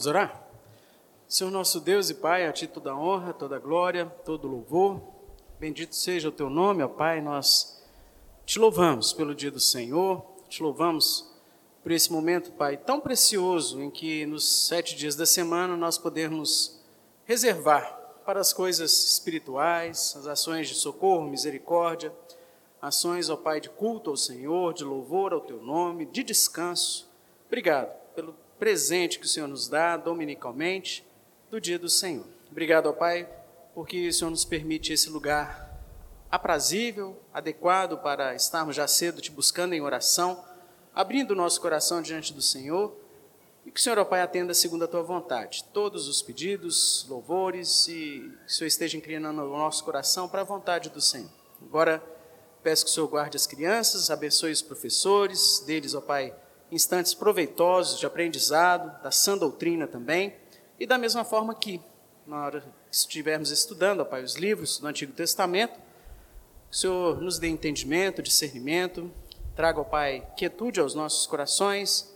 Vamos orar? Senhor nosso Deus e Pai, a Ti toda honra, toda glória, todo louvor. Bendito seja o Teu nome, ó Pai. Nós te louvamos pelo dia do Senhor, te louvamos por esse momento, Pai, tão precioso em que nos sete dias da semana nós podemos reservar para as coisas espirituais, as ações de socorro, misericórdia, ações, ó Pai, de culto ao Senhor, de louvor ao Teu nome, de descanso. Obrigado presente que o Senhor nos dá dominicalmente do dia do Senhor. Obrigado, ó Pai, porque o Senhor nos permite esse lugar aprazível, adequado para estarmos já cedo te buscando em oração, abrindo o nosso coração diante do Senhor, e que o Senhor, ó Pai, atenda segundo a tua vontade. Todos os pedidos, louvores, e que o Senhor esteja inclinando o nosso coração para a vontade do Senhor. Agora, peço que o Senhor guarde as crianças, abençoe os professores, deles, ó Pai, instantes proveitosos de aprendizado, da sã doutrina também, e da mesma forma que, na hora que estivermos estudando, ó Pai, os livros do Antigo Testamento, que o Senhor nos dê entendimento, discernimento, traga, ó Pai, quietude aos nossos corações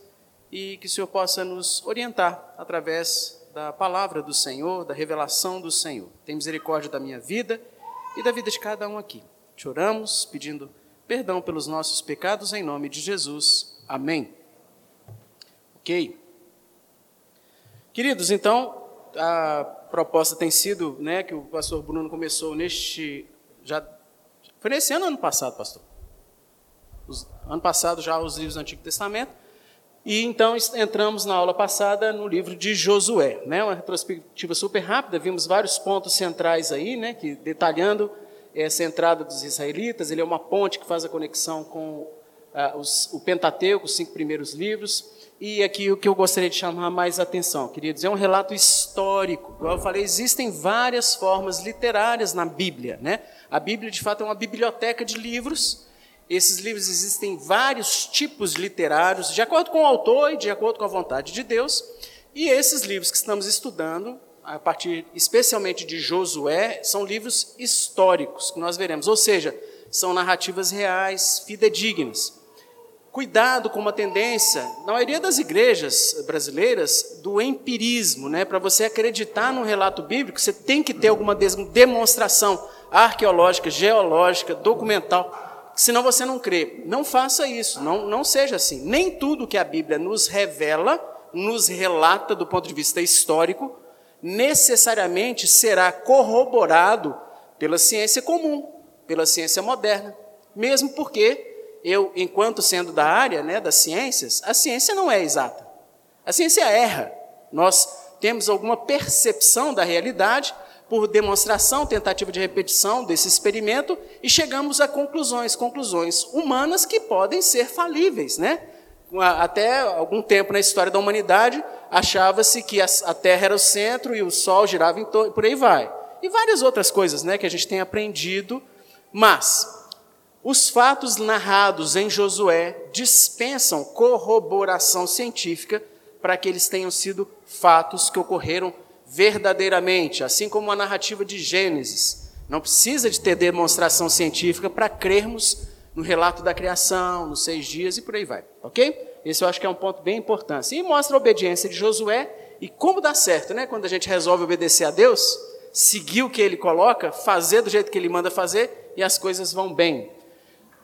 e que o Senhor possa nos orientar através da palavra do Senhor, da revelação do Senhor. Tem misericórdia da minha vida e da vida de cada um aqui. Te oramos pedindo perdão pelos nossos pecados em nome de Jesus. Amém. Ok? Queridos, então, a proposta tem sido, né, que o pastor Bruno começou neste, já, foi nesse ano ano passado, pastor? Os, ano passado já os livros do Antigo Testamento, e então entramos na aula passada no livro de Josué, né, uma retrospectiva super rápida, vimos vários pontos centrais aí, né, que detalhando essa entrada dos israelitas, ele é uma ponte que faz a conexão com uh, os, o Pentateuco, os cinco primeiros livros, e aqui o que eu gostaria de chamar mais atenção, queridos, é um relato histórico. Como eu falei, existem várias formas literárias na Bíblia, né? A Bíblia, de fato, é uma biblioteca de livros. Esses livros existem vários tipos literários, de acordo com o autor e de acordo com a vontade de Deus. E esses livros que estamos estudando, a partir especialmente de Josué, são livros históricos que nós veremos, ou seja, são narrativas reais, fidedignas cuidado com uma tendência, na maioria das igrejas brasileiras, do empirismo, né? Para você acreditar num relato bíblico, você tem que ter alguma demonstração arqueológica, geológica, documental, senão você não crê. Não faça isso, não, não seja assim. Nem tudo que a Bíblia nos revela, nos relata do ponto de vista histórico, necessariamente será corroborado pela ciência comum, pela ciência moderna, mesmo porque eu, enquanto sendo da área né, das ciências, a ciência não é exata. A ciência erra. Nós temos alguma percepção da realidade por demonstração, tentativa de repetição desse experimento e chegamos a conclusões, conclusões humanas que podem ser falíveis, né? Até algum tempo na história da humanidade achava-se que a Terra era o centro e o Sol girava em torno, por aí vai. E várias outras coisas, né, que a gente tem aprendido, mas os fatos narrados em Josué dispensam corroboração científica para que eles tenham sido fatos que ocorreram verdadeiramente, assim como a narrativa de Gênesis. Não precisa de ter demonstração científica para crermos no relato da criação, nos seis dias e por aí vai, ok? Esse eu acho que é um ponto bem importante. E mostra a obediência de Josué e como dá certo, né? Quando a gente resolve obedecer a Deus, seguir o que ele coloca, fazer do jeito que ele manda fazer e as coisas vão bem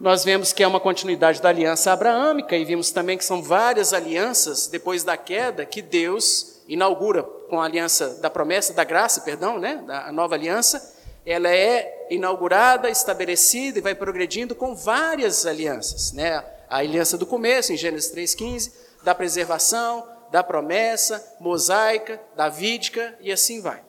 nós vemos que é uma continuidade da aliança abraâmica e vimos também que são várias alianças depois da queda que Deus inaugura com a aliança da promessa, da graça, perdão, né, da nova aliança. Ela é inaugurada, estabelecida e vai progredindo com várias alianças, né? A aliança do começo, em Gênesis 3:15, da preservação, da promessa, mosaica, davídica e assim vai.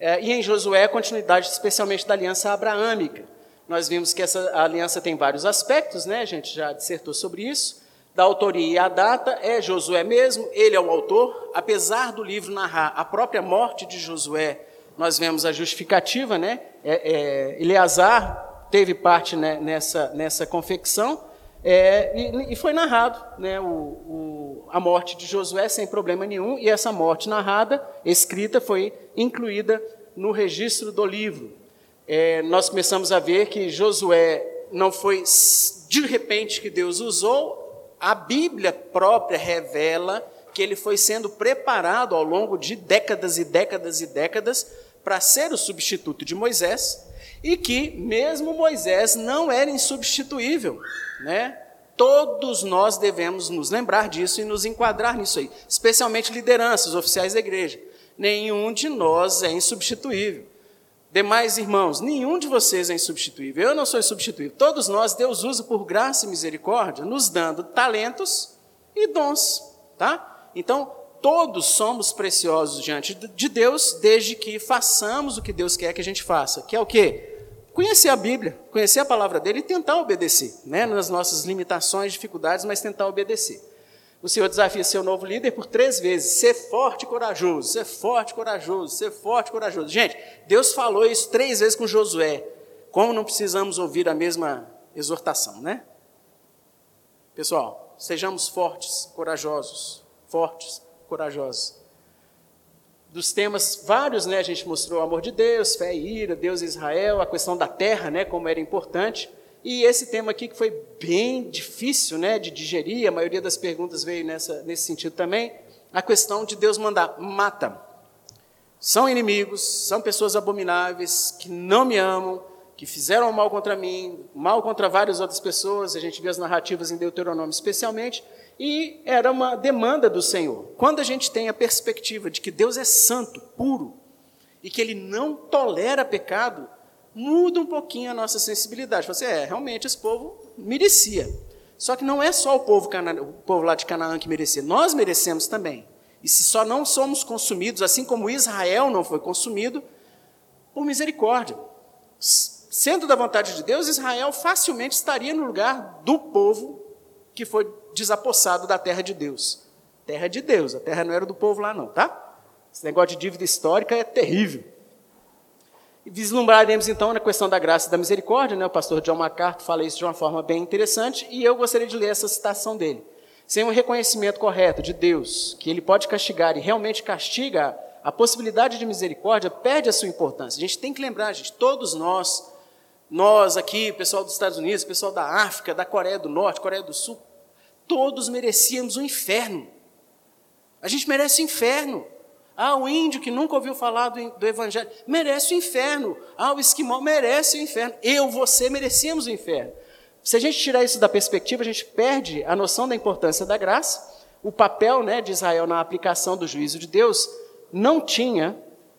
É, e em Josué, a continuidade especialmente da aliança abraâmica. Nós vimos que essa aliança tem vários aspectos, né? A gente já dissertou sobre isso. Da autoria e a data é Josué mesmo, ele é o autor. Apesar do livro narrar a própria morte de Josué, nós vemos a justificativa, né? É, é, Eleazar teve parte né, nessa, nessa confecção é, e, e, foi narrado né, o, o, a morte de Josué sem problema nenhum, e essa morte narrada, escrita, foi incluída no registro do livro é, nós começamos a ver que Josué não foi de repente que Deus usou, a Bíblia própria revela que ele foi sendo preparado ao longo de décadas e décadas e décadas para ser o substituto de Moisés e que mesmo Moisés não era insubstituível, né? Todos nós devemos nos lembrar disso e nos enquadrar nisso aí, especialmente lideranças, oficiais da igreja. Nenhum de nós é insubstituível. Demais irmãos, nenhum de vocês é insubstituível. Eu não sou insubstituível. Todos nós, Deus usa por graça e misericórdia, nos dando talentos e dons, tá? Então, todos somos preciosos diante de Deus, desde que façamos o que Deus quer que a gente faça. Que é o quê? Conhecer a Bíblia, conhecer a palavra dele e tentar obedecer, né? Nas nossas limitações, dificuldades, mas tentar obedecer. O Senhor desafia seu novo líder por três vezes: ser forte e corajoso, ser forte e corajoso, ser forte e corajoso. Gente, Deus falou isso três vezes com Josué. Como não precisamos ouvir a mesma exortação, né? Pessoal, sejamos fortes, corajosos, fortes, corajosos. Dos temas vários, né? A gente mostrou o amor de Deus, fé e ira, Deus e Israel, a questão da terra, né? Como era importante. E esse tema aqui que foi bem difícil né, de digerir, a maioria das perguntas veio nessa, nesse sentido também, a questão de Deus mandar, mata. São inimigos, são pessoas abomináveis, que não me amam, que fizeram mal contra mim, mal contra várias outras pessoas, a gente vê as narrativas em Deuteronômio especialmente, e era uma demanda do Senhor. Quando a gente tem a perspectiva de que Deus é santo, puro, e que Ele não tolera pecado, muda um pouquinho a nossa sensibilidade. Você é, realmente esse povo merecia. Só que não é só o povo, o povo lá de Canaã que merecia, nós merecemos também. E se só não somos consumidos, assim como Israel não foi consumido, por misericórdia. Sendo da vontade de Deus, Israel facilmente estaria no lugar do povo que foi desapossado da terra de Deus. Terra de Deus, a terra não era do povo lá, não, tá? Esse negócio de dívida histórica é terrível. Vislumbraremos então na questão da graça e da misericórdia, né? o pastor John MacArthur fala isso de uma forma bem interessante, e eu gostaria de ler essa citação dele. Sem um reconhecimento correto de Deus, que ele pode castigar e realmente castiga, a possibilidade de misericórdia perde a sua importância. A gente tem que lembrar, gente, todos nós, nós aqui, pessoal dos Estados Unidos, pessoal da África, da Coreia do Norte, Coreia do Sul, todos merecíamos o um inferno. A gente merece o inferno. Ah, o índio que nunca ouviu falar do, do Evangelho merece o inferno. Ah, o esquimó merece o inferno. Eu, você merecíamos o inferno. Se a gente tirar isso da perspectiva, a gente perde a noção da importância da graça. O papel né, de Israel na aplicação do juízo de Deus não tinha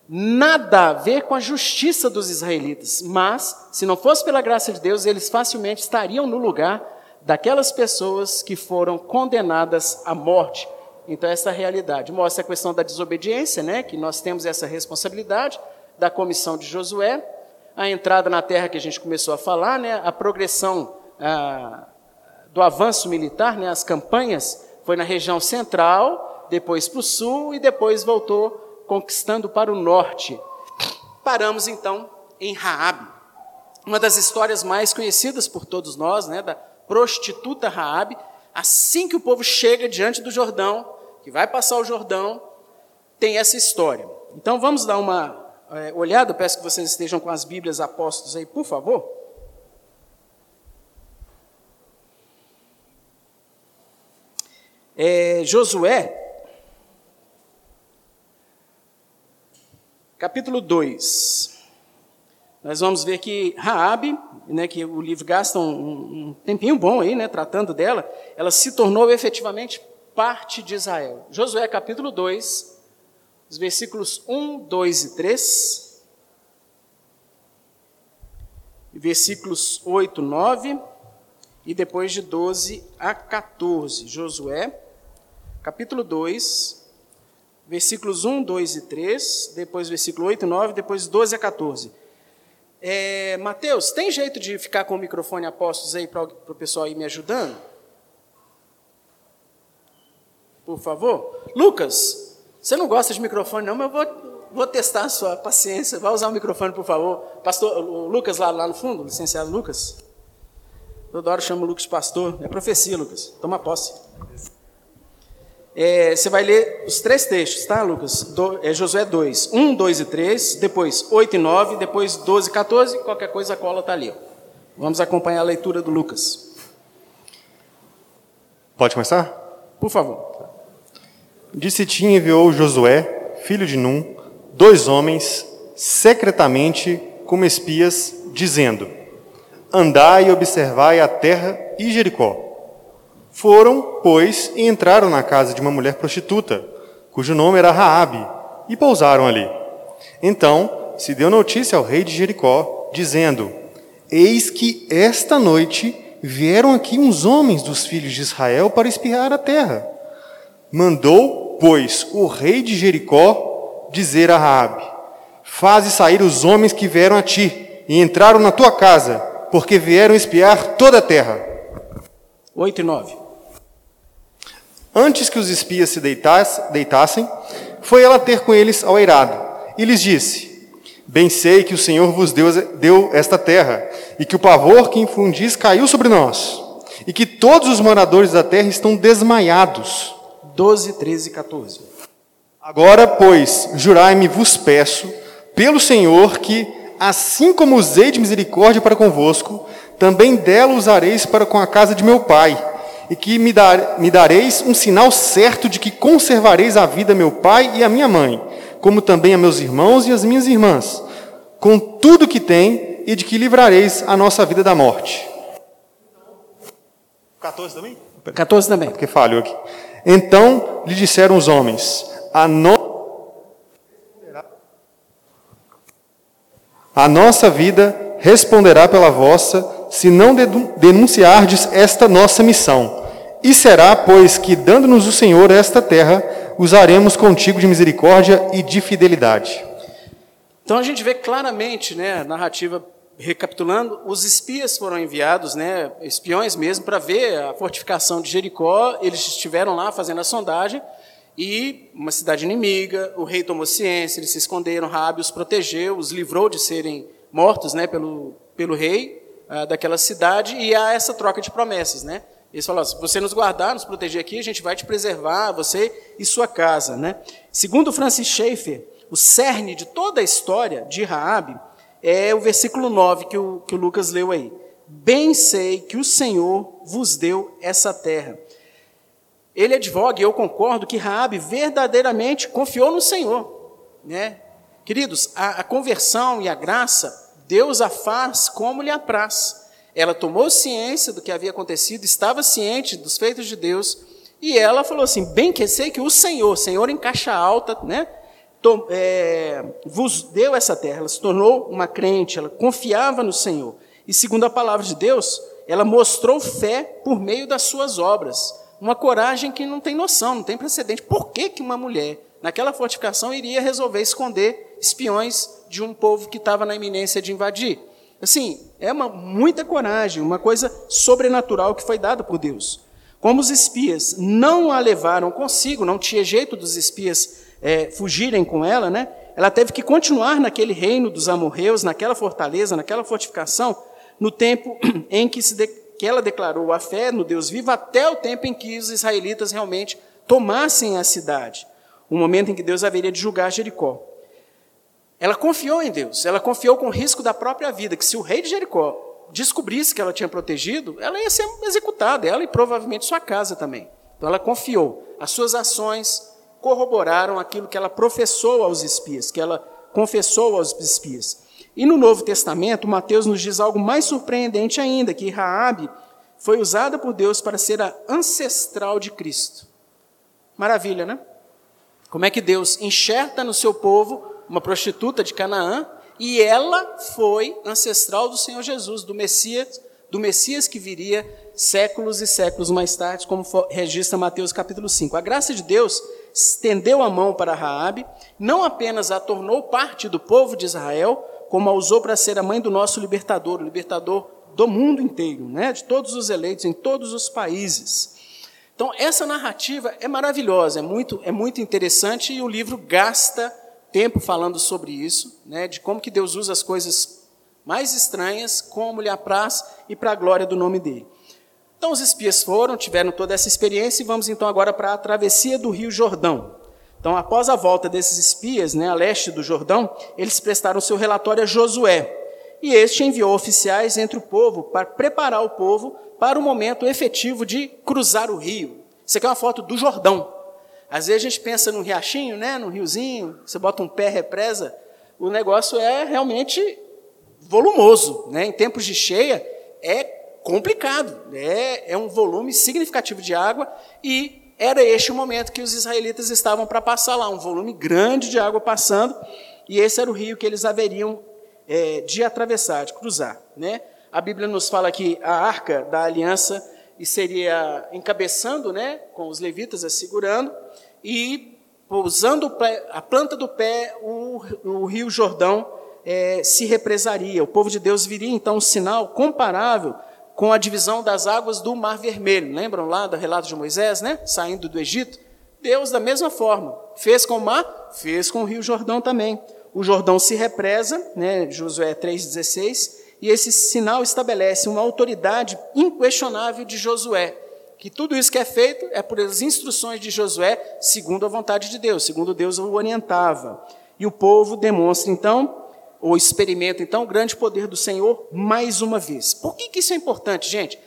nada a ver com a justiça dos israelitas. Mas, se não fosse pela graça de Deus, eles facilmente estariam no lugar daquelas pessoas que foram condenadas à morte então, essa realidade mostra a questão da desobediência, né, que nós temos essa responsabilidade da comissão de Josué, a entrada na terra que a gente começou a falar, né, a progressão ah, do avanço militar, né, as campanhas, foi na região central, depois para o sul e depois voltou conquistando para o norte. Paramos então em Raabe, uma das histórias mais conhecidas por todos nós, né, da prostituta Raabe. Assim que o povo chega diante do Jordão, que vai passar o Jordão, tem essa história. Então vamos dar uma é, olhada, peço que vocês estejam com as Bíblias apóstolos aí, por favor. É, Josué, capítulo 2. Nós vamos ver que Raabe, né, que o livro gasta um, um tempinho bom aí, né, tratando dela, ela se tornou efetivamente parte de Israel. Josué capítulo 2, os versículos 1, 2 e 3. Versículos 8, 9 e depois de 12 a 14. Josué, capítulo 2, versículos 1, 2 e 3, depois versículo 8, 9, depois 12 a 14. É, Mateus, tem jeito de ficar com o microfone apostos aí para o pessoal ir me ajudando? Por favor. Lucas, você não gosta de microfone, não, mas eu vou, vou testar a sua paciência. Vai usar o microfone, por favor. Pastor, o Lucas lá, lá no fundo, licenciado Lucas. Toda hora chama o Lucas pastor. É profecia, Lucas. Toma posse. É, você vai ler os três textos, tá, Lucas? Do, é Josué 2, 1, 2 e 3, depois 8 e 9, depois 12 e 14, qualquer coisa a cola está ali. Ó. Vamos acompanhar a leitura do Lucas. Pode começar? Por favor. De Sitim enviou Josué, filho de Num, dois homens, secretamente como espias, dizendo: Andai e observai a terra e Jericó. Foram, pois, e entraram na casa de uma mulher prostituta, cujo nome era Raabe, e pousaram ali. Então se deu notícia ao rei de Jericó, dizendo: Eis que esta noite vieram aqui uns homens dos filhos de Israel para espiar a terra. Mandou, pois, o rei de Jericó dizer a Raabe: Faze sair os homens que vieram a ti e entraram na tua casa, porque vieram espiar toda a terra. 8 e 9. Antes que os espias se deitassem, foi ela ter com eles ao eirado, e lhes disse: Bem sei que o Senhor vos deu, deu esta terra, e que o pavor que infundis caiu sobre nós, e que todos os moradores da terra estão desmaiados. 12, 13 e 14. Agora, pois, jurai-me, vos peço, pelo Senhor, que, assim como usei de misericórdia para convosco, também dela usareis para com a casa de meu pai e que me, dar, me dareis um sinal certo de que conservareis a vida meu pai e a minha mãe, como também a meus irmãos e as minhas irmãs, com tudo que tem, e de que livrareis a nossa vida da morte. 14 também? 14 também. Porque falhou aqui. Então lhe disseram os homens: A, no... a nossa vida responderá pela vossa se não denunciardes esta nossa missão. E será, pois, que, dando-nos o Senhor esta terra, usaremos contigo de misericórdia e de fidelidade. Então a gente vê claramente, né, a narrativa recapitulando, os espias foram enviados, né, espiões mesmo, para ver a fortificação de Jericó. Eles estiveram lá fazendo a sondagem e uma cidade inimiga. O rei tomou ciência, eles se esconderam. Rabi os protegeu, os livrou de serem mortos, né, pelo pelo rei uh, daquela cidade e há essa troca de promessas, né? Eles falaram: se você nos guardar, nos proteger aqui, a gente vai te preservar, você e sua casa, né? Segundo Francis Schaeffer, o cerne de toda a história de Raabe é o versículo 9 que o, que o Lucas leu aí. Bem sei que o Senhor vos deu essa terra. Ele advoga, e eu concordo, que Raabe verdadeiramente confiou no Senhor. Né? Queridos, a, a conversão e a graça Deus a faz como lhe apraz. Ela tomou ciência do que havia acontecido, estava ciente dos feitos de Deus, e ela falou assim: bem que sei que o Senhor, Senhor em caixa alta, né, é, vos deu essa terra. Ela se tornou uma crente, ela confiava no Senhor. E segundo a palavra de Deus, ela mostrou fé por meio das suas obras. Uma coragem que não tem noção, não tem precedente. Por que, que uma mulher, naquela fortificação, iria resolver esconder espiões de um povo que estava na iminência de invadir. Assim, é uma, muita coragem, uma coisa sobrenatural que foi dada por Deus. Como os espias não a levaram consigo, não tinha jeito dos espias é, fugirem com ela, né? Ela teve que continuar naquele reino dos amorreus, naquela fortaleza, naquela fortificação, no tempo em que, de, que ela declarou a fé no Deus vivo, até o tempo em que os israelitas realmente tomassem a cidade, o momento em que Deus haveria de julgar Jericó. Ela confiou em Deus, ela confiou com o risco da própria vida, que se o rei de Jericó descobrisse que ela tinha protegido, ela ia ser executada, ela e provavelmente sua casa também. Então ela confiou. As suas ações corroboraram aquilo que ela professou aos espias, que ela confessou aos espias. E no Novo Testamento, Mateus nos diz algo mais surpreendente ainda, que Raabe foi usada por Deus para ser a ancestral de Cristo. Maravilha, né? Como é que Deus enxerta no seu povo uma prostituta de Canaã, e ela foi ancestral do Senhor Jesus, do Messias, do Messias que viria séculos e séculos mais tarde, como registra Mateus capítulo 5. A graça de Deus estendeu a mão para Raabe, não apenas a tornou parte do povo de Israel, como a usou para ser a mãe do nosso libertador, o libertador do mundo inteiro, né? de todos os eleitos em todos os países. Então, essa narrativa é maravilhosa, é muito, é muito interessante e o livro gasta tempo falando sobre isso, né, de como que Deus usa as coisas mais estranhas, como lhe apraz e para a glória do nome dele. Então os espias foram, tiveram toda essa experiência e vamos então agora para a travessia do Rio Jordão. Então, após a volta desses espias, né, a leste do Jordão, eles prestaram seu relatório a Josué. E este enviou oficiais entre o povo para preparar o povo para o momento efetivo de cruzar o rio. Isso aqui é uma foto do Jordão. Às vezes a gente pensa num riachinho, né, num riozinho, você bota um pé, represa, o negócio é realmente volumoso. Né? Em tempos de cheia, é complicado, é, é um volume significativo de água e era este o momento que os israelitas estavam para passar lá, um volume grande de água passando, e esse era o rio que eles haveriam é, de atravessar, de cruzar. Né? A Bíblia nos fala que a arca da aliança e seria encabeçando, né, com os levitas assegurando, e usando a planta do pé, o, o rio Jordão é, se represaria. O povo de Deus viria então um sinal comparável com a divisão das águas do Mar Vermelho. Lembram lá do relato de Moisés, né? Saindo do Egito? Deus, da mesma forma, fez com o mar, fez com o rio Jordão também. O Jordão se represa, né? Josué 3,16, e esse sinal estabelece uma autoridade inquestionável de Josué, que tudo isso que é feito é por as instruções de Josué, segundo a vontade de Deus, segundo Deus o orientava. E o povo demonstra, então, ou experimenta, então, o grande poder do Senhor mais uma vez. Por que, que isso é importante, gente?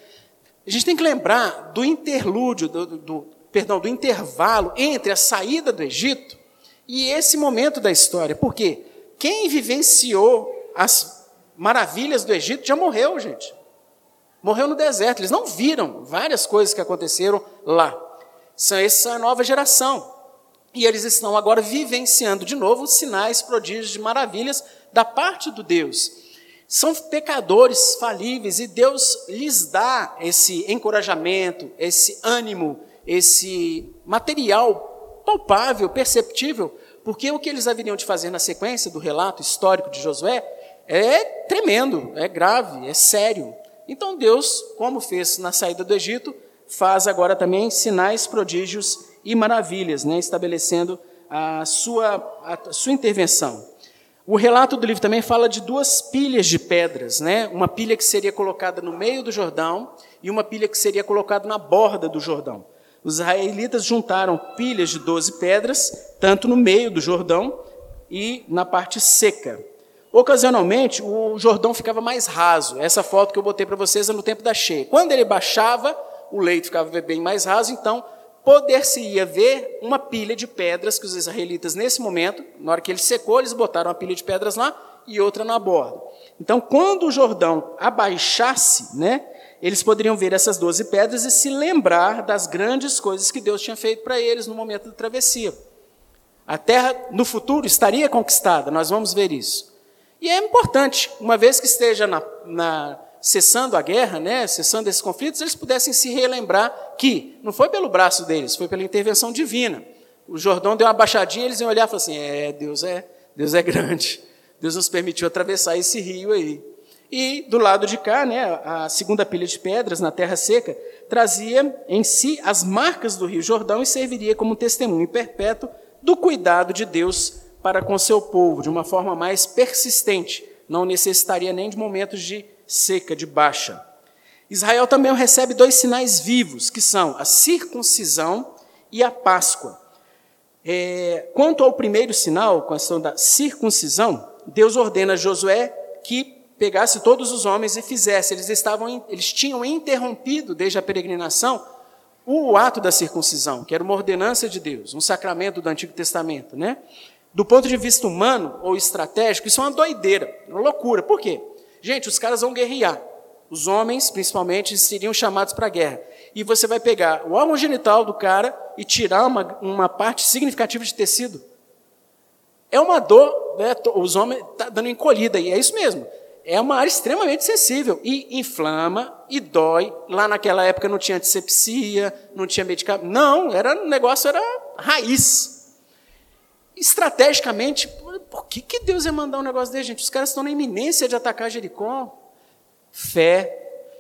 A gente tem que lembrar do interlúdio, do, do, perdão, do intervalo entre a saída do Egito e esse momento da história. Porque quem vivenciou as maravilhas do Egito já morreu, gente. Morreu no deserto. Eles não viram várias coisas que aconteceram lá. Essa nova geração. E eles estão agora vivenciando de novo sinais, prodígios de maravilhas da parte do Deus. São pecadores falíveis e Deus lhes dá esse encorajamento, esse ânimo, esse material palpável, perceptível, porque o que eles haveriam de fazer na sequência do relato histórico de Josué é tremendo, é grave, é sério. Então Deus, como fez na saída do Egito, faz agora também sinais, prodígios e maravilhas, né, estabelecendo a sua, a sua intervenção. O relato do livro também fala de duas pilhas de pedras, né? Uma pilha que seria colocada no meio do Jordão e uma pilha que seria colocada na borda do Jordão. Os israelitas juntaram pilhas de 12 pedras, tanto no meio do Jordão e na parte seca. Ocasionalmente, o Jordão ficava mais raso. Essa foto que eu botei para vocês é no tempo da cheia. Quando ele baixava, o leito ficava bem mais raso, então poder-se-ia ver uma pilha de pedras que os israelitas, nesse momento, na hora que ele secou, eles botaram uma pilha de pedras lá e outra na borda. Então, quando o Jordão abaixasse, né, eles poderiam ver essas doze pedras e se lembrar das grandes coisas que Deus tinha feito para eles no momento da travessia. A terra, no futuro, estaria conquistada, nós vamos ver isso. E é importante, uma vez que esteja na, na, cessando a guerra, né, cessando esses conflitos, eles pudessem se relembrar que não foi pelo braço deles, foi pela intervenção divina. O Jordão deu uma baixadinha, eles iam olhar e falar assim: é, Deus é, Deus é grande. Deus nos permitiu atravessar esse rio aí. E do lado de cá, né, a segunda pilha de pedras na terra seca trazia em si as marcas do rio Jordão e serviria como testemunho perpétuo do cuidado de Deus para com seu povo de uma forma mais persistente, não necessitaria nem de momentos de seca, de baixa. Israel também recebe dois sinais vivos, que são a circuncisão e a Páscoa. É, quanto ao primeiro sinal, com a questão da circuncisão, Deus ordena a Josué que pegasse todos os homens e fizesse. Eles estavam, eles tinham interrompido desde a peregrinação o ato da circuncisão, que era uma ordenança de Deus, um sacramento do Antigo Testamento, né? Do ponto de vista humano ou estratégico, isso é uma doideira, uma loucura. Por quê? Gente, os caras vão guerrear. Os homens, principalmente, seriam chamados para a guerra. E você vai pegar o órgão genital do cara e tirar uma, uma parte significativa de tecido. É uma dor, né? os homens estão tá dando encolhida, e é isso mesmo. É uma área extremamente sensível e inflama e dói. Lá naquela época não tinha antisepsia, não tinha medicamento. Não, era, o negócio era raiz estrategicamente, por que, que Deus ia mandar um negócio desse, gente? Os caras estão na iminência de atacar Jericó. Fé.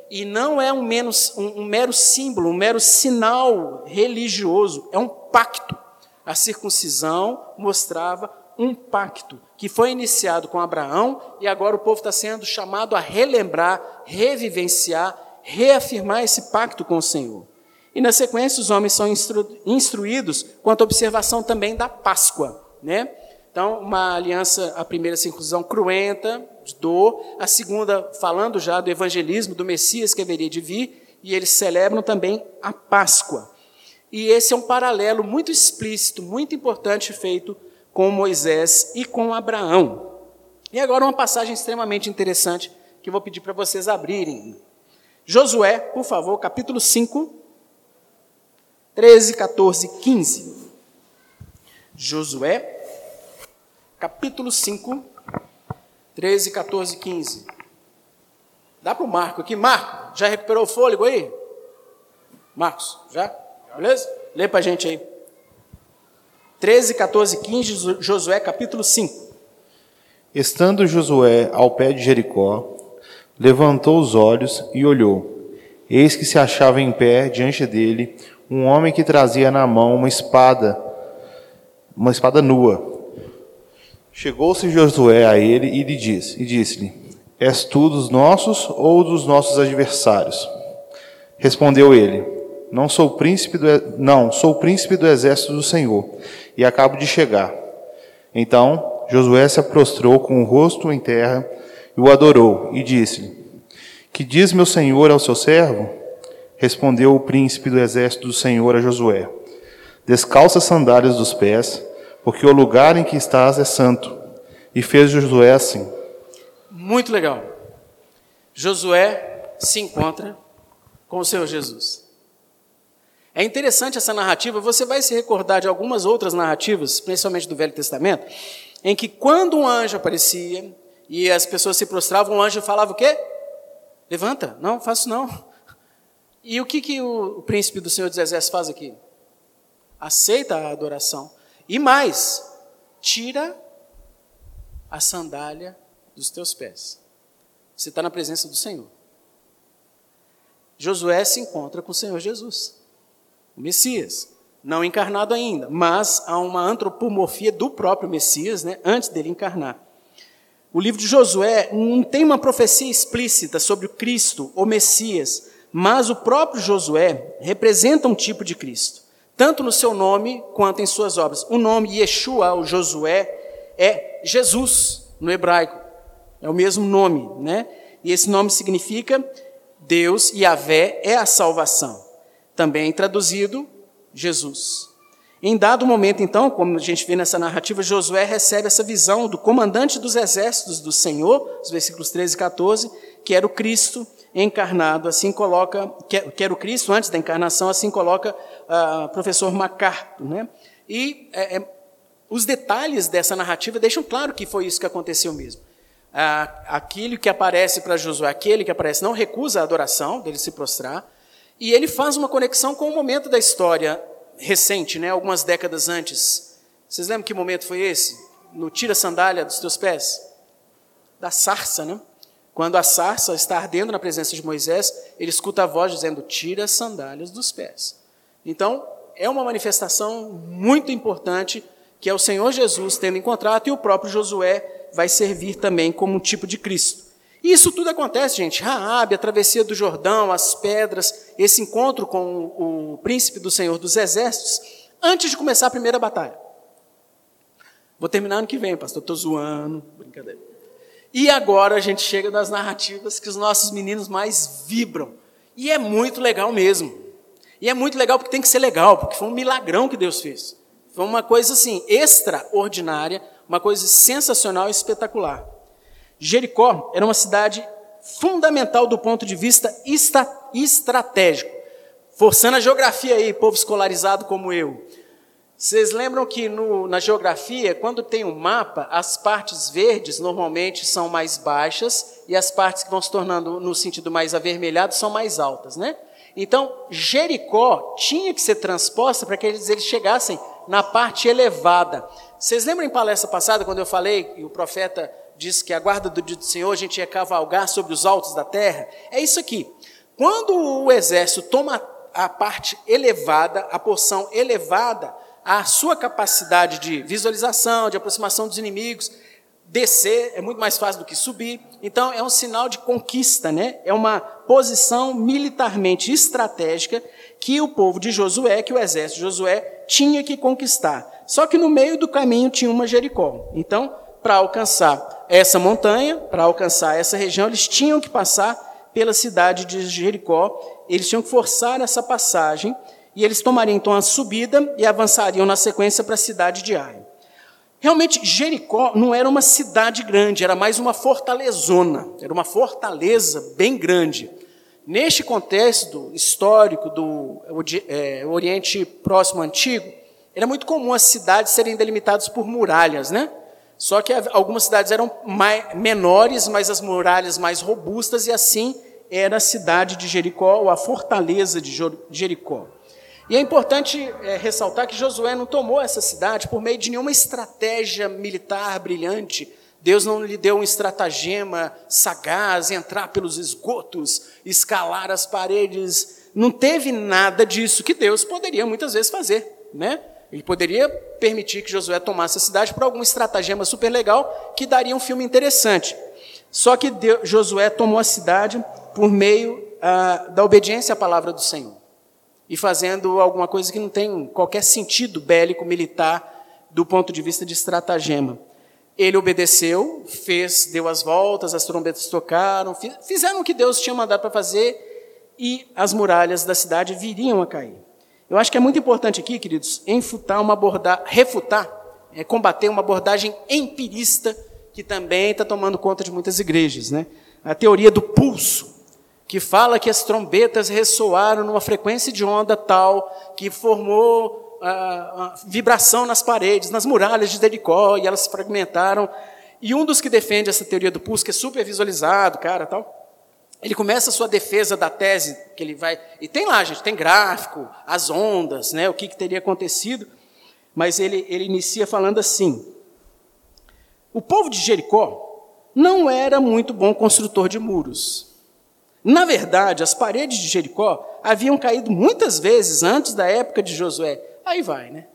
E não é um, menos, um, um mero símbolo, um mero sinal religioso, é um pacto. A circuncisão mostrava um pacto que foi iniciado com Abraão e agora o povo está sendo chamado a relembrar, revivenciar, reafirmar esse pacto com o Senhor. E na sequência, os homens são instru instruídos quanto à observação também da Páscoa. Né? Então, uma aliança, a primeira circuncisão cruenta, de dor, a segunda falando já do evangelismo do Messias que haveria de vir, e eles celebram também a Páscoa. E esse é um paralelo muito explícito, muito importante feito com Moisés e com Abraão. E agora uma passagem extremamente interessante que eu vou pedir para vocês abrirem. Josué, por favor, capítulo 5, 13, 14, 15. Josué, capítulo 5, 13, 14, 15. Dá para o Marco aqui. Marco, já recuperou o fôlego aí? Marcos, já? Beleza? Lê para a gente aí. 13, 14, 15, Josué, capítulo 5. Estando Josué ao pé de Jericó, levantou os olhos e olhou. Eis que se achava em pé diante dele um homem que trazia na mão uma espada, uma espada nua. Chegou-se Josué a ele e lhe disse, e disse-lhe: És tu dos nossos ou dos nossos adversários? Respondeu ele: Não sou príncipe do não, sou príncipe do exército do Senhor e acabo de chegar. Então Josué se prostrou com o rosto em terra e o adorou, e disse-lhe: Que diz meu senhor ao seu servo? Respondeu o príncipe do exército do Senhor a Josué: Descalça as sandálias dos pés, porque o lugar em que estás é santo. E fez Josué assim. Muito legal. Josué se encontra com o Senhor Jesus. É interessante essa narrativa, você vai se recordar de algumas outras narrativas, principalmente do Velho Testamento, em que quando um anjo aparecia e as pessoas se prostravam, o anjo falava o quê? Levanta, não, faço não. E o que, que o, príncipe do Senhor dos Exércitos faz aqui? Aceita a adoração. E mais, tira a sandália dos teus pés. Você está na presença do Senhor. Josué se encontra com o Senhor Jesus, o Messias não encarnado ainda, mas há uma antropomorfia do próprio Messias, né, antes dele encarnar. O livro de Josué não tem uma profecia explícita sobre o Cristo, o Messias, mas o próprio Josué representa um tipo de Cristo, tanto no seu nome quanto em suas obras. O nome Yeshua, o Josué, é Jesus no hebraico. É o mesmo nome, né? E esse nome significa Deus e Yahvé é a salvação. Também traduzido Jesus. Em dado momento, então, como a gente vê nessa narrativa, Josué recebe essa visão do comandante dos exércitos do Senhor, os versículos 13 e 14, que era o Cristo encarnado, assim coloca, que era o Cristo antes da encarnação, assim coloca uh, professor MacArthur. Né? E é, é, os detalhes dessa narrativa deixam claro que foi isso que aconteceu mesmo. Uh, aquele que aparece para Josué, aquele que aparece, não recusa a adoração, dele se prostrar, e ele faz uma conexão com o momento da história recente, né, algumas décadas antes. Vocês lembram que momento foi esse? No tira a sandália dos teus pés? Da sarça, né? Quando a sarça está ardendo na presença de Moisés, ele escuta a voz dizendo: Tira as sandálias dos pés. Então, é uma manifestação muito importante que é o Senhor Jesus tendo encontrado e o próprio Josué vai servir também como um tipo de Cristo. E isso tudo acontece, gente. Raabe, a travessia do Jordão, as pedras, esse encontro com o, o príncipe do Senhor dos Exércitos, antes de começar a primeira batalha. Vou terminar ano que vem, pastor. Estou zoando, brincadeira. E agora a gente chega nas narrativas que os nossos meninos mais vibram. E é muito legal mesmo. E é muito legal porque tem que ser legal, porque foi um milagrão que Deus fez. Foi uma coisa assim, extraordinária, uma coisa sensacional e espetacular. Jericó era uma cidade fundamental do ponto de vista estratégico. Forçando a geografia aí, povo escolarizado como eu. Vocês lembram que no, na geografia, quando tem um mapa, as partes verdes normalmente são mais baixas e as partes que vão se tornando no sentido mais avermelhado são mais altas, né? Então, Jericó tinha que ser transposta para que eles, eles chegassem na parte elevada. Vocês lembram em palestra passada, quando eu falei que o profeta diz que a guarda do dia do Senhor a gente ia cavalgar sobre os altos da terra. É isso aqui. Quando o exército toma a parte elevada, a porção elevada, a sua capacidade de visualização, de aproximação dos inimigos, descer é muito mais fácil do que subir. Então é um sinal de conquista, né? É uma posição militarmente estratégica que o povo de Josué, que o exército de Josué tinha que conquistar. Só que no meio do caminho tinha uma Jericó. Então, para alcançar essa montanha, para alcançar essa região, eles tinham que passar pela cidade de Jericó, eles tinham que forçar essa passagem, e eles tomariam então a subida e avançariam na sequência para a cidade de Ai. Realmente, Jericó não era uma cidade grande, era mais uma fortalezona, era uma fortaleza bem grande. Neste contexto histórico do é, Oriente Próximo Antigo, era muito comum as cidades serem delimitadas por muralhas, né? Só que algumas cidades eram mais, menores, mas as muralhas mais robustas, e assim era a cidade de Jericó, ou a fortaleza de Jericó. E é importante é, ressaltar que Josué não tomou essa cidade por meio de nenhuma estratégia militar brilhante. Deus não lhe deu um estratagema sagaz, entrar pelos esgotos, escalar as paredes. Não teve nada disso que Deus poderia muitas vezes fazer, né? Ele poderia permitir que Josué tomasse a cidade por algum estratagema super legal que daria um filme interessante. Só que Deus, Josué tomou a cidade por meio ah, da obediência à palavra do Senhor e fazendo alguma coisa que não tem qualquer sentido bélico militar do ponto de vista de estratagema. Ele obedeceu, fez, deu as voltas, as trombetas tocaram, fizeram o que Deus tinha mandado para fazer e as muralhas da cidade viriam a cair. Eu acho que é muito importante aqui, queridos, enfutar uma abordagem, refutar, é, combater uma abordagem empirista que também está tomando conta de muitas igrejas, né? A teoria do pulso, que fala que as trombetas ressoaram numa frequência de onda tal que formou a, a vibração nas paredes, nas muralhas de Jericó, e elas se fragmentaram. E um dos que defende essa teoria do pulso, que é super visualizado, cara, tal, ele começa a sua defesa da tese que ele vai. E tem lá, gente, tem gráfico, as ondas, né, o que, que teria acontecido. Mas ele, ele inicia falando assim: o povo de Jericó não era muito bom construtor de muros. Na verdade, as paredes de Jericó haviam caído muitas vezes antes da época de Josué. Aí vai, né?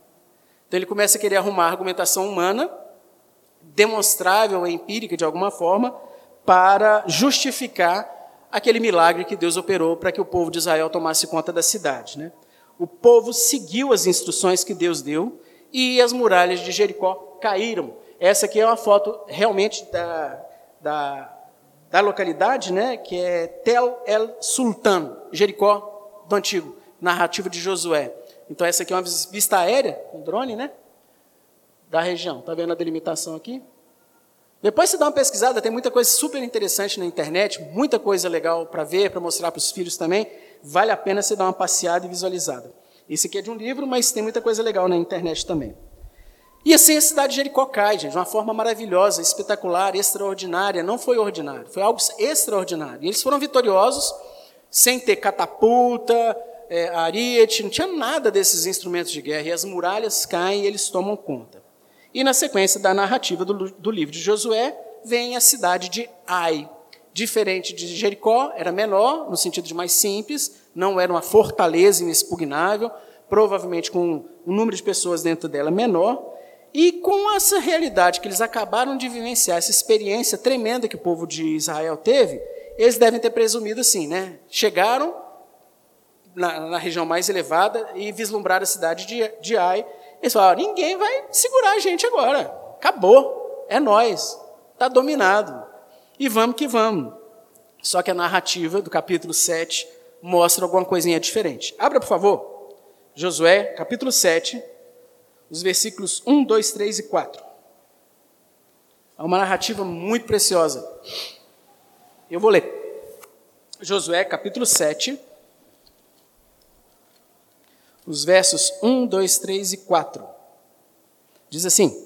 Então ele começa a querer arrumar argumentação humana, demonstrável e empírica de alguma forma, para justificar aquele milagre que Deus operou para que o povo de Israel tomasse conta da cidade. Né? O povo seguiu as instruções que Deus deu e as muralhas de Jericó caíram. Essa aqui é uma foto realmente da, da da localidade, né, que é Tel El Sultan, Jericó do Antigo, narrativa de Josué. Então essa aqui é uma vista aérea, um drone, né, da região. Tá vendo a delimitação aqui? Depois você dá uma pesquisada, tem muita coisa super interessante na internet, muita coisa legal para ver, para mostrar para os filhos também. Vale a pena você dar uma passeada e visualizada. Esse aqui é de um livro, mas tem muita coisa legal na internet também. E assim a cidade de Jericó cai, gente, de uma forma maravilhosa, espetacular, extraordinária. Não foi ordinário, foi algo extraordinário. E eles foram vitoriosos, sem ter catapulta, é, ariete, não tinha nada desses instrumentos de guerra. E as muralhas caem e eles tomam conta. E na sequência da narrativa do, do livro de Josué, vem a cidade de Ai. Diferente de Jericó, era menor, no sentido de mais simples, não era uma fortaleza inexpugnável, provavelmente com um número de pessoas dentro dela menor, e com essa realidade que eles acabaram de vivenciar, essa experiência tremenda que o povo de Israel teve, eles devem ter presumido assim, né? Chegaram na, na região mais elevada e vislumbraram a cidade de, de Ai. Eles falaram: ninguém vai segurar a gente agora. Acabou. É nós. Está dominado. E vamos que vamos. Só que a narrativa do capítulo 7 mostra alguma coisinha diferente. Abra, por favor. Josué, capítulo 7, os versículos 1, 2, 3 e 4. É uma narrativa muito preciosa. Eu vou ler. Josué, capítulo 7, os versos 1, 2, 3 e 4. Diz assim: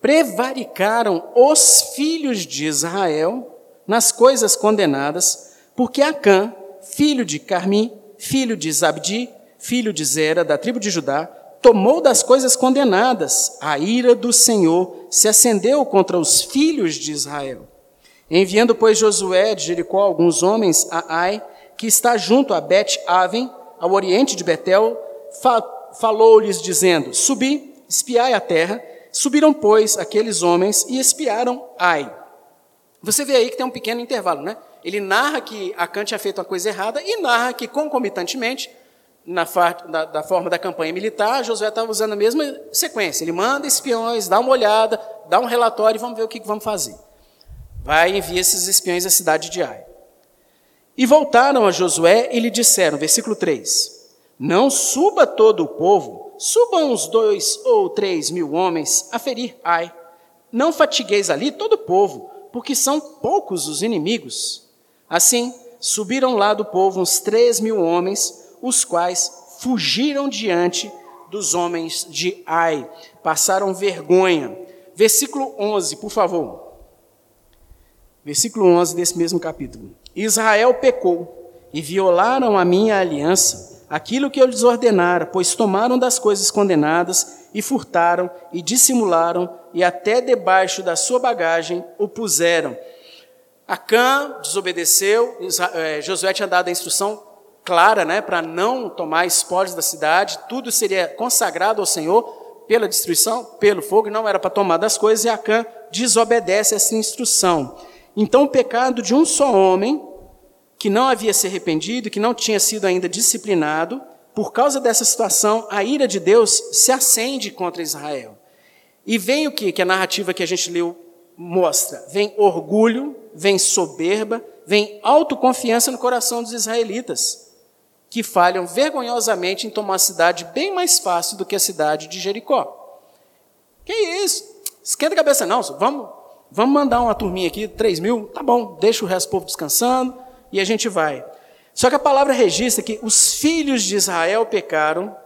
Prevaricaram os filhos de Israel nas coisas condenadas, porque Acã, filho de Carmi, filho de Zabdi, filho de Zera, da tribo de Judá, tomou das coisas condenadas, a ira do Senhor se acendeu contra os filhos de Israel. Enviando, pois, Josué de Jericó alguns homens a Ai, que está junto a Bet-Aven, ao oriente de Betel, fa falou-lhes dizendo: Subi, espiai a terra. Subiram, pois, aqueles homens e espiaram Ai. Você vê aí que tem um pequeno intervalo, né? Ele narra que Acã tinha feito uma coisa errada e narra que, concomitantemente, na da, da, forma da campanha militar, Josué estava usando a mesma sequência. Ele manda espiões, dá uma olhada, dá um relatório e vamos ver o que, que vamos fazer. Vai e envia esses espiões à cidade de Ai. E voltaram a Josué e lhe disseram, versículo 3: Não suba todo o povo, subam uns dois ou três mil homens a ferir Ai. Não fatigueis ali todo o povo, porque são poucos os inimigos. Assim, subiram lá do povo uns três mil homens, os quais fugiram diante dos homens de Ai, passaram vergonha. Versículo 11, por favor. Versículo 11 desse mesmo capítulo. Israel pecou e violaram a minha aliança, aquilo que eu lhes ordenara, pois tomaram das coisas condenadas e furtaram e dissimularam e até debaixo da sua bagagem o puseram. Acã desobedeceu, eh, Josué tinha dado a instrução clara, né, para não tomar espólios da cidade, tudo seria consagrado ao Senhor pela destruição, pelo fogo, não era para tomar das coisas, e Acã desobedece essa instrução. Então, o pecado de um só homem, que não havia se arrependido, que não tinha sido ainda disciplinado, por causa dessa situação, a ira de Deus se acende contra Israel. E vem o que? Que a narrativa que a gente leu mostra. Vem orgulho, vem soberba, vem autoconfiança no coração dos israelitas que falham vergonhosamente em tomar uma cidade bem mais fácil do que a cidade de Jericó. Que isso? Esquenta a cabeça não, vamos, vamos mandar uma turminha aqui, 3 mil, tá bom, deixa o resto do povo descansando e a gente vai. Só que a palavra registra que os filhos de Israel pecaram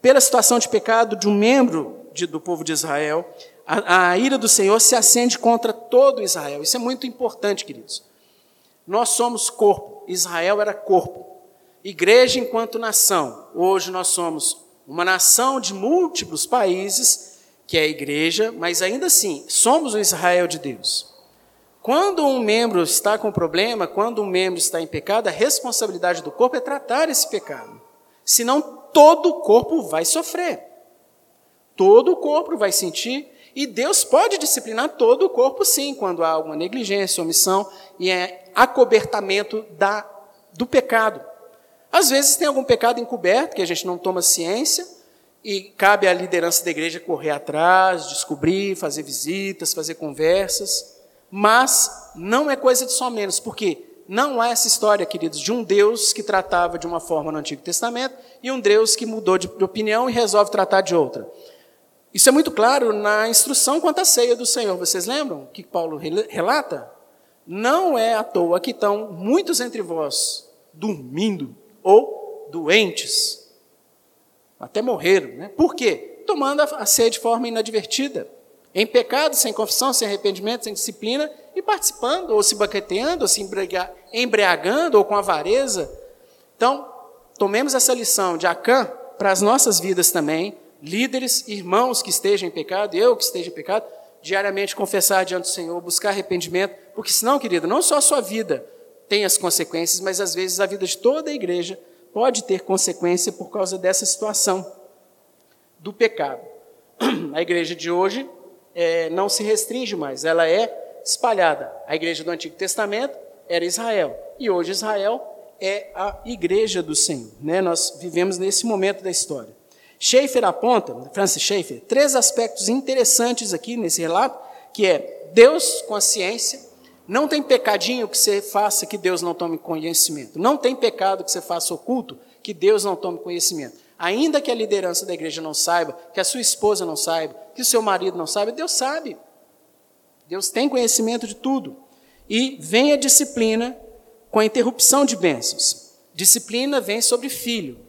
pela situação de pecado de um membro de, do povo de Israel. A, a ira do Senhor se acende contra todo Israel. Isso é muito importante, queridos. Nós somos corpo, Israel era corpo. Igreja enquanto nação. Hoje nós somos uma nação de múltiplos países, que é a igreja, mas ainda assim, somos o Israel de Deus. Quando um membro está com problema, quando um membro está em pecado, a responsabilidade do corpo é tratar esse pecado. Senão todo o corpo vai sofrer. Todo o corpo vai sentir e Deus pode disciplinar todo o corpo, sim, quando há alguma negligência, omissão e é acobertamento da, do pecado. Às vezes tem algum pecado encoberto que a gente não toma ciência e cabe à liderança da igreja correr atrás, descobrir, fazer visitas, fazer conversas, mas não é coisa de só menos, porque não há essa história, queridos, de um Deus que tratava de uma forma no Antigo Testamento e um Deus que mudou de opinião e resolve tratar de outra. Isso é muito claro na instrução quanto à ceia do Senhor. Vocês lembram que Paulo relata? Não é à toa que estão muitos entre vós dormindo ou doentes. Até morreram. Né? Por quê? Tomando a ceia de forma inadvertida. Em pecado, sem confissão, sem arrependimento, sem disciplina, e participando, ou se baqueteando, ou se embriagando, ou com avareza. Então, tomemos essa lição de Acã para as nossas vidas também, líderes, irmãos que estejam em pecado, eu que esteja em pecado, diariamente confessar diante do Senhor, buscar arrependimento, porque senão, querido, não só a sua vida, tem as consequências, mas às vezes a vida de toda a igreja pode ter consequência por causa dessa situação do pecado. A igreja de hoje é, não se restringe mais, ela é espalhada. A igreja do Antigo Testamento era Israel e hoje Israel é a igreja do Senhor. Né? Nós vivemos nesse momento da história. Schaeffer aponta, Francis Schaeffer, três aspectos interessantes aqui nesse relato, que é Deus com a ciência, não tem pecadinho que você faça que Deus não tome conhecimento. Não tem pecado que você faça oculto que Deus não tome conhecimento. Ainda que a liderança da igreja não saiba, que a sua esposa não saiba, que o seu marido não saiba, Deus sabe. Deus tem conhecimento de tudo. E vem a disciplina com a interrupção de bênçãos. Disciplina vem sobre filho,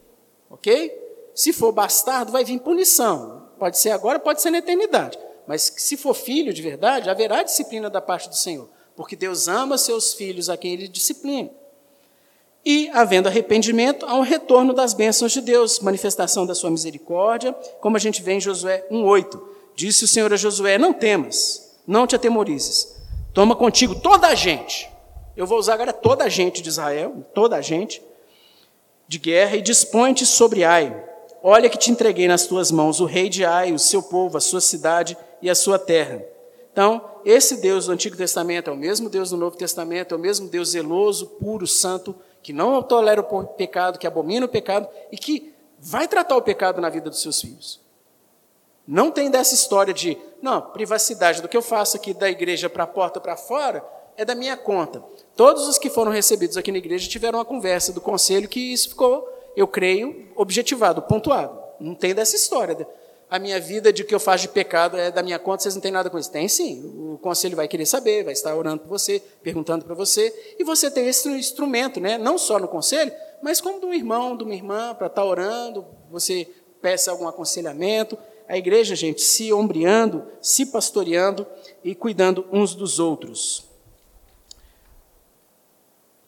ok? Se for bastardo, vai vir punição. Pode ser agora, pode ser na eternidade. Mas se for filho de verdade, haverá disciplina da parte do Senhor porque Deus ama seus filhos a quem ele disciplina. E, havendo arrependimento, há um retorno das bênçãos de Deus, manifestação da sua misericórdia, como a gente vê em Josué 1,8. Disse o Senhor a Josué: Não temas, não te atemorizes, toma contigo toda a gente. Eu vou usar agora toda a gente de Israel, toda a gente de guerra, e dispõe-te sobre Ai. Olha que te entreguei nas tuas mãos o rei de Ai, o seu povo, a sua cidade e a sua terra. Então, esse Deus do Antigo Testamento é o mesmo Deus do Novo Testamento, é o mesmo Deus zeloso, puro, santo, que não tolera o pecado, que abomina o pecado e que vai tratar o pecado na vida dos seus filhos. Não tem dessa história de, não, privacidade do que eu faço aqui da igreja para a porta para fora é da minha conta. Todos os que foram recebidos aqui na igreja tiveram uma conversa do conselho que isso ficou eu creio, objetivado, pontuado. Não tem dessa história. A minha vida de que eu faço de pecado é da minha conta, vocês não têm nada com isso. Tem sim. O conselho vai querer saber, vai estar orando por você, perguntando para você. E você tem esse instrumento, né? não só no conselho, mas como de um irmão, de uma irmã, para estar orando, você peça algum aconselhamento. A igreja, gente, se ombreando, se pastoreando e cuidando uns dos outros.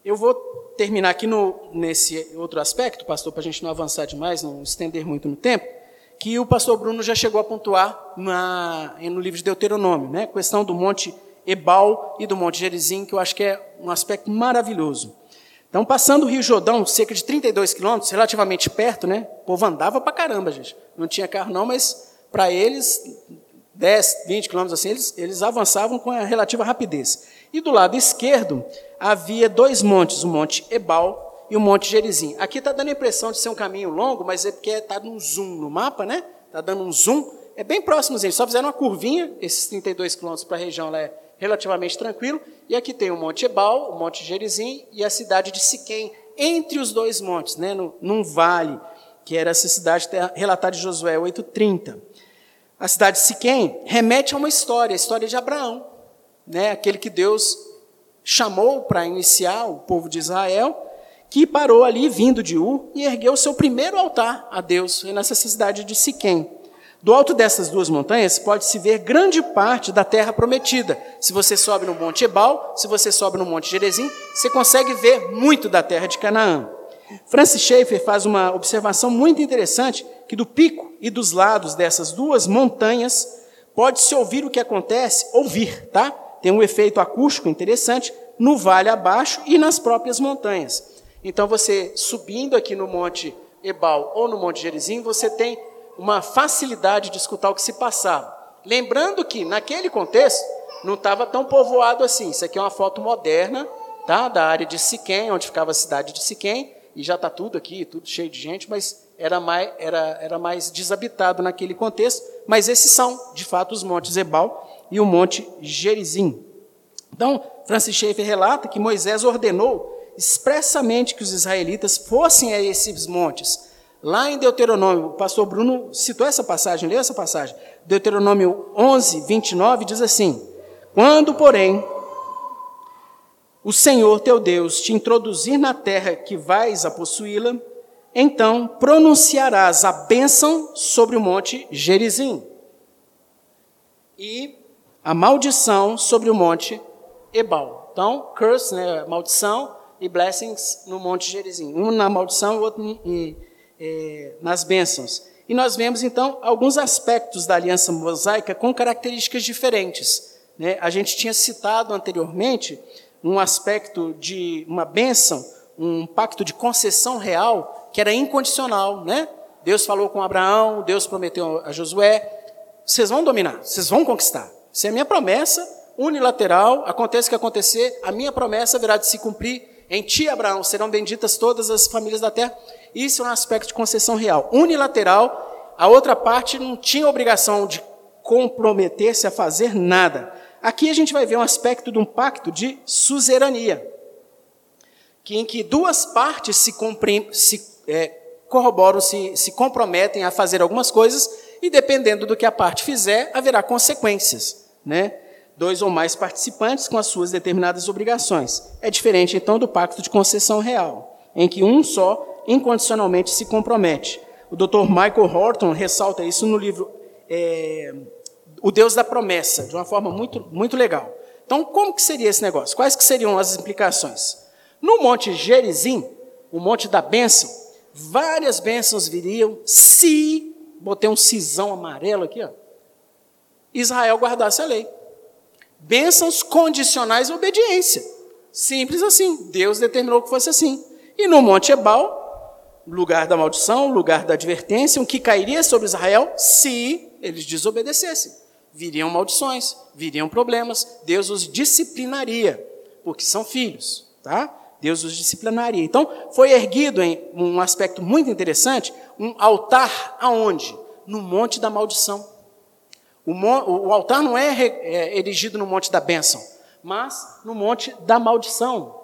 Eu vou terminar aqui no, nesse outro aspecto, pastor, para a gente não avançar demais, não estender muito no tempo, que o pastor Bruno já chegou a pontuar na, no livro de Deuteronômio, né? questão do Monte Ebal e do Monte Gerizim, que eu acho que é um aspecto maravilhoso. Então, passando o Rio Jordão, cerca de 32 quilômetros, relativamente perto, né? O povo andava para caramba, gente. Não tinha carro não, mas para eles, 10, 20 quilômetros assim, eles, eles avançavam com a relativa rapidez. E do lado esquerdo havia dois montes, o Monte Ebal e o Monte Gerizim. Aqui está dando a impressão de ser um caminho longo, mas é porque está num zoom no mapa, né? Está dando um zoom. É bem próximo, gente. Só fizeram uma curvinha, esses 32 quilômetros para a região lá é relativamente tranquilo. E aqui tem o Monte Ebal, o Monte Gerizim e a cidade de Siquém, entre os dois montes, né? No, num vale, que era essa cidade relatada de Josué 8,30. A cidade de Siquém remete a uma história, a história de Abraão né, aquele que Deus chamou para iniciar o povo de Israel, que parou ali vindo de Ur e ergueu seu primeiro altar a Deus nessa cidade de Siquém. Do alto dessas duas montanhas pode-se ver grande parte da terra prometida. Se você sobe no Monte Ebal, se você sobe no Monte Gerezim, você consegue ver muito da terra de Canaã. Francis Schaeffer faz uma observação muito interessante que do pico e dos lados dessas duas montanhas pode-se ouvir o que acontece, ouvir, tá? tem um efeito acústico interessante no vale abaixo e nas próprias montanhas. Então, você subindo aqui no Monte Ebal ou no Monte Gerizim, você tem uma facilidade de escutar o que se passava. Lembrando que, naquele contexto, não estava tão povoado assim. Isso aqui é uma foto moderna tá, da área de Siquém, onde ficava a cidade de Siquém, e já está tudo aqui, tudo cheio de gente, mas era mais, era, era mais desabitado naquele contexto. Mas esses são, de fato, os montes Ebal e o Monte Gerizim. Então, Francis Schaeffer relata que Moisés ordenou expressamente que os israelitas fossem a esses montes. Lá em Deuteronômio, o pastor Bruno citou essa passagem, leu essa passagem. Deuteronômio 11, 29 diz assim: Quando, porém, o Senhor teu Deus te introduzir na terra que vais a possuí-la, então pronunciarás a bênção sobre o monte Gerizim. E a maldição sobre o monte Ebal. Então, curse, né, maldição, e blessings no monte Gerizim. Um na maldição e o outro em, em, nas bênçãos. E nós vemos, então, alguns aspectos da aliança mosaica com características diferentes. Né? A gente tinha citado anteriormente um aspecto de uma bênção, um pacto de concessão real, que era incondicional. Né? Deus falou com Abraão, Deus prometeu a Josué, vocês vão dominar, vocês vão conquistar. Se a minha promessa unilateral, aconteça o que acontecer, a minha promessa virá de se cumprir. Em ti, Abraão, serão benditas todas as famílias da terra. Isso é um aspecto de concessão real. Unilateral, a outra parte não tinha obrigação de comprometer-se a fazer nada. Aqui a gente vai ver um aspecto de um pacto de suzerania, que em que duas partes se, se é, corroboram, se, se comprometem a fazer algumas coisas, e dependendo do que a parte fizer, haverá consequências né? Dois ou mais participantes com as suas determinadas obrigações. É diferente, então, do pacto de concessão real, em que um só incondicionalmente se compromete. O Dr. Michael Horton ressalta isso no livro é, O Deus da Promessa, de uma forma muito, muito legal. Então, como que seria esse negócio? Quais que seriam as implicações? No Monte Gerizim, o Monte da Bênção, várias bênçãos viriam se, botei um cisão amarelo aqui, ó, Israel guardasse a lei. Bênçãos condicionais à obediência. Simples assim. Deus determinou que fosse assim. E no Monte Ebal, lugar da maldição, lugar da advertência, o que cairia sobre Israel se eles desobedecessem. Viriam maldições, viriam problemas, Deus os disciplinaria, porque são filhos, tá? Deus os disciplinaria. Então, foi erguido em um aspecto muito interessante, um altar aonde? No Monte da Maldição. O, altar não é, é erigido no Monte da Bênção, mas no Monte da Maldição.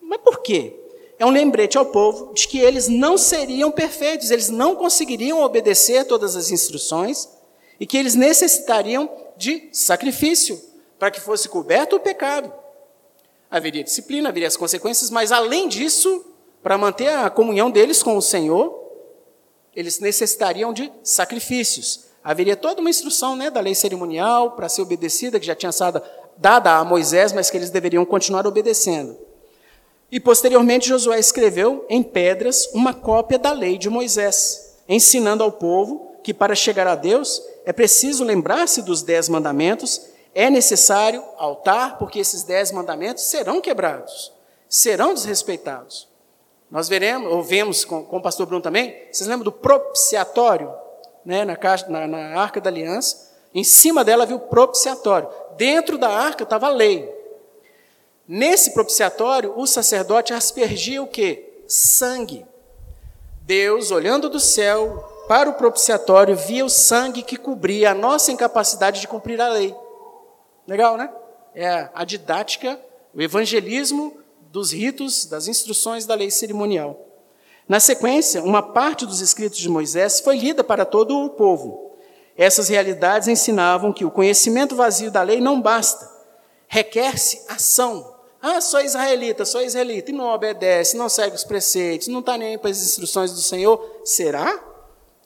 Mas por quê? é um lembrete ao povo de que eles não seriam perfeitos, eles não conseguiriam obedecer todas as instruções e que eles necessitariam de sacrifício para que fosse coberto o pecado. Haveria disciplina, haveria as consequências, mas além disso, para manter a comunhão deles com o Senhor, eles necessitariam de sacrifícios. Haveria toda uma instrução né, da lei cerimonial para ser obedecida, que já tinha sido dada a Moisés, mas que eles deveriam continuar obedecendo. E posteriormente Josué escreveu em pedras uma cópia da lei de Moisés, ensinando ao povo que para chegar a Deus é preciso lembrar-se dos dez mandamentos, é necessário altar, porque esses dez mandamentos serão quebrados, serão desrespeitados. Nós veremos, ou vemos com, com o pastor Bruno também, vocês lembram do propiciatório, né, na, na, na Arca da Aliança? Em cima dela havia o propiciatório. Dentro da arca estava a lei. Nesse propiciatório, o sacerdote aspergia o quê? Sangue. Deus, olhando do céu para o propiciatório, via o sangue que cobria a nossa incapacidade de cumprir a lei. Legal, né? É a didática, o evangelismo dos ritos, das instruções da lei cerimonial. Na sequência, uma parte dos escritos de Moisés foi lida para todo o povo. Essas realidades ensinavam que o conhecimento vazio da lei não basta, requer-se ação. Ah, sou israelita, sou israelita, e não obedece, não segue os preceitos, não está nem para as instruções do Senhor. Será?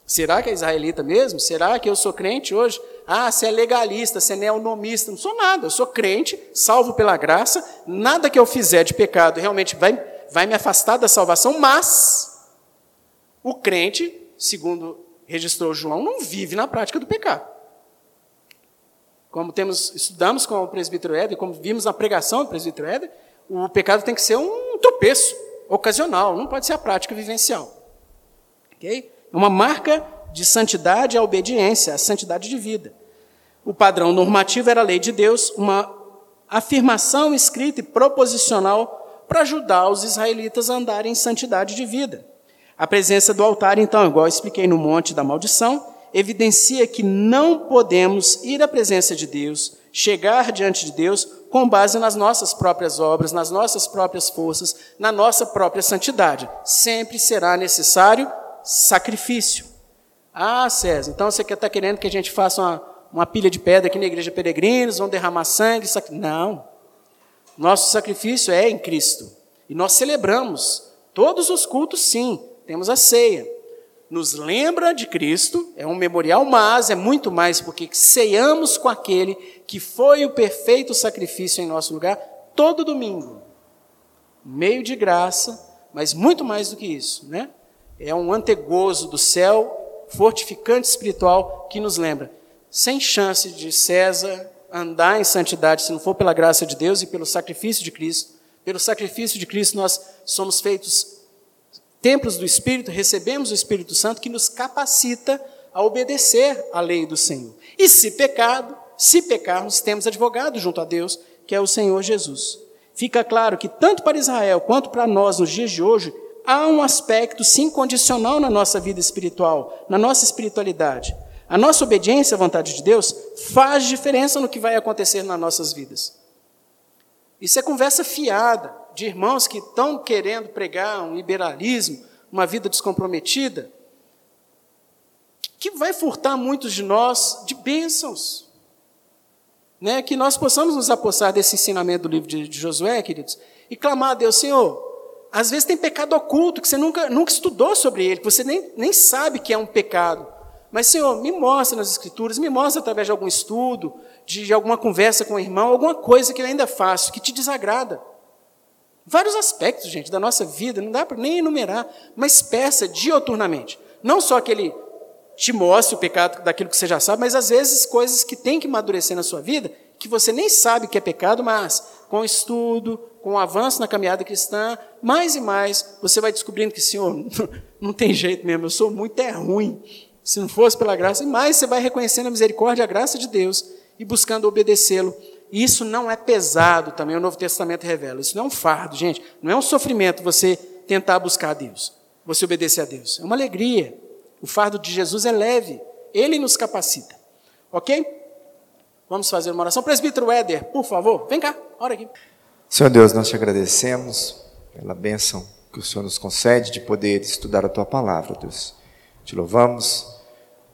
Será que é israelita mesmo? Será que eu sou crente hoje? Ah, você é legalista, você é neonomista. Não sou nada, eu sou crente, salvo pela graça. Nada que eu fizer de pecado realmente vai, vai me afastar da salvação, mas o crente, segundo registrou João, não vive na prática do pecado. Como temos, estudamos com o presbítero Éder, como vimos na pregação do presbítero Éder, o pecado tem que ser um tropeço ocasional, não pode ser a prática vivencial. Ok? É uma marca de santidade a obediência, a santidade de vida. O padrão normativo era a lei de Deus, uma afirmação escrita e proposicional para ajudar os israelitas a andarem em santidade de vida. A presença do altar, então, igual eu expliquei no Monte da Maldição, evidencia que não podemos ir à presença de Deus, chegar diante de Deus com base nas nossas próprias obras, nas nossas próprias forças, na nossa própria santidade. Sempre será necessário sacrifício. Ah, César, então você está querendo que a gente faça uma, uma pilha de pedra aqui na igreja peregrinos, vão derramar sangue? Sac... Não. Nosso sacrifício é em Cristo. E nós celebramos todos os cultos, sim. Temos a ceia nos lembra de Cristo, é um memorial, mas é muito mais porque ceiamos com aquele que foi o perfeito sacrifício em nosso lugar todo domingo. Meio de graça, mas muito mais do que isso, né? É um antegozo do céu, fortificante espiritual que nos lembra. Sem chance de César andar em santidade se não for pela graça de Deus e pelo sacrifício de Cristo. Pelo sacrifício de Cristo nós somos feitos templos do Espírito, recebemos o Espírito Santo que nos capacita a obedecer à lei do Senhor. E se pecado, se pecarmos, temos advogado junto a Deus, que é o Senhor Jesus. Fica claro que tanto para Israel quanto para nós nos dias de hoje, há um aspecto sim condicional na nossa vida espiritual, na nossa espiritualidade. A nossa obediência à vontade de Deus faz diferença no que vai acontecer nas nossas vidas. Isso é conversa fiada de irmãos que estão querendo pregar um liberalismo, uma vida descomprometida, que vai furtar muitos de nós de bênçãos. Né? Que nós possamos nos apossar desse ensinamento do livro de, de Josué, queridos, e clamar a Deus, Senhor, às vezes tem pecado oculto, que você nunca, nunca estudou sobre ele, que você nem, nem sabe que é um pecado. Mas, Senhor, me mostra nas Escrituras, me mostra através de algum estudo, de alguma conversa com o irmão, alguma coisa que eu ainda faço, que te desagrada. Vários aspectos, gente, da nossa vida, não dá para nem enumerar, mas peça dioturnamente. Não só que ele te mostre o pecado daquilo que você já sabe, mas às vezes coisas que tem que amadurecer na sua vida, que você nem sabe que é pecado, mas com estudo, com o avanço na caminhada cristã, mais e mais, você vai descobrindo que, Senhor, não tem jeito mesmo, eu sou muito é ruim. Se não fosse pela graça, e mais você vai reconhecendo a misericórdia e a graça de Deus e buscando obedecê-lo isso não é pesado também, o Novo Testamento revela. Isso não é um fardo, gente. Não é um sofrimento você tentar buscar a Deus, você obedecer a Deus. É uma alegria. O fardo de Jesus é leve. Ele nos capacita. Ok? Vamos fazer uma oração. Presbítero Éder, por favor, vem cá, ora aqui. Senhor Deus, nós te agradecemos pela bênção que o Senhor nos concede de poder estudar a tua palavra, Deus. Te louvamos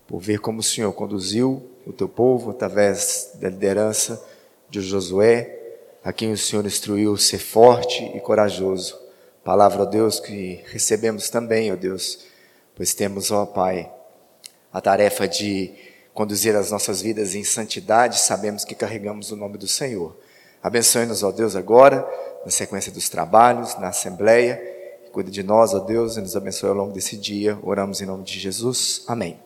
por ver como o Senhor conduziu o teu povo através da liderança de Josué, a quem o Senhor instruiu ser forte e corajoso. Palavra, ó Deus, que recebemos também, ó Deus, pois temos, ó Pai, a tarefa de conduzir as nossas vidas em santidade, sabemos que carregamos o nome do Senhor. Abençoe-nos, ó Deus, agora, na sequência dos trabalhos, na Assembleia. Cuide de nós, ó Deus, e nos abençoe ao longo desse dia. Oramos em nome de Jesus. Amém.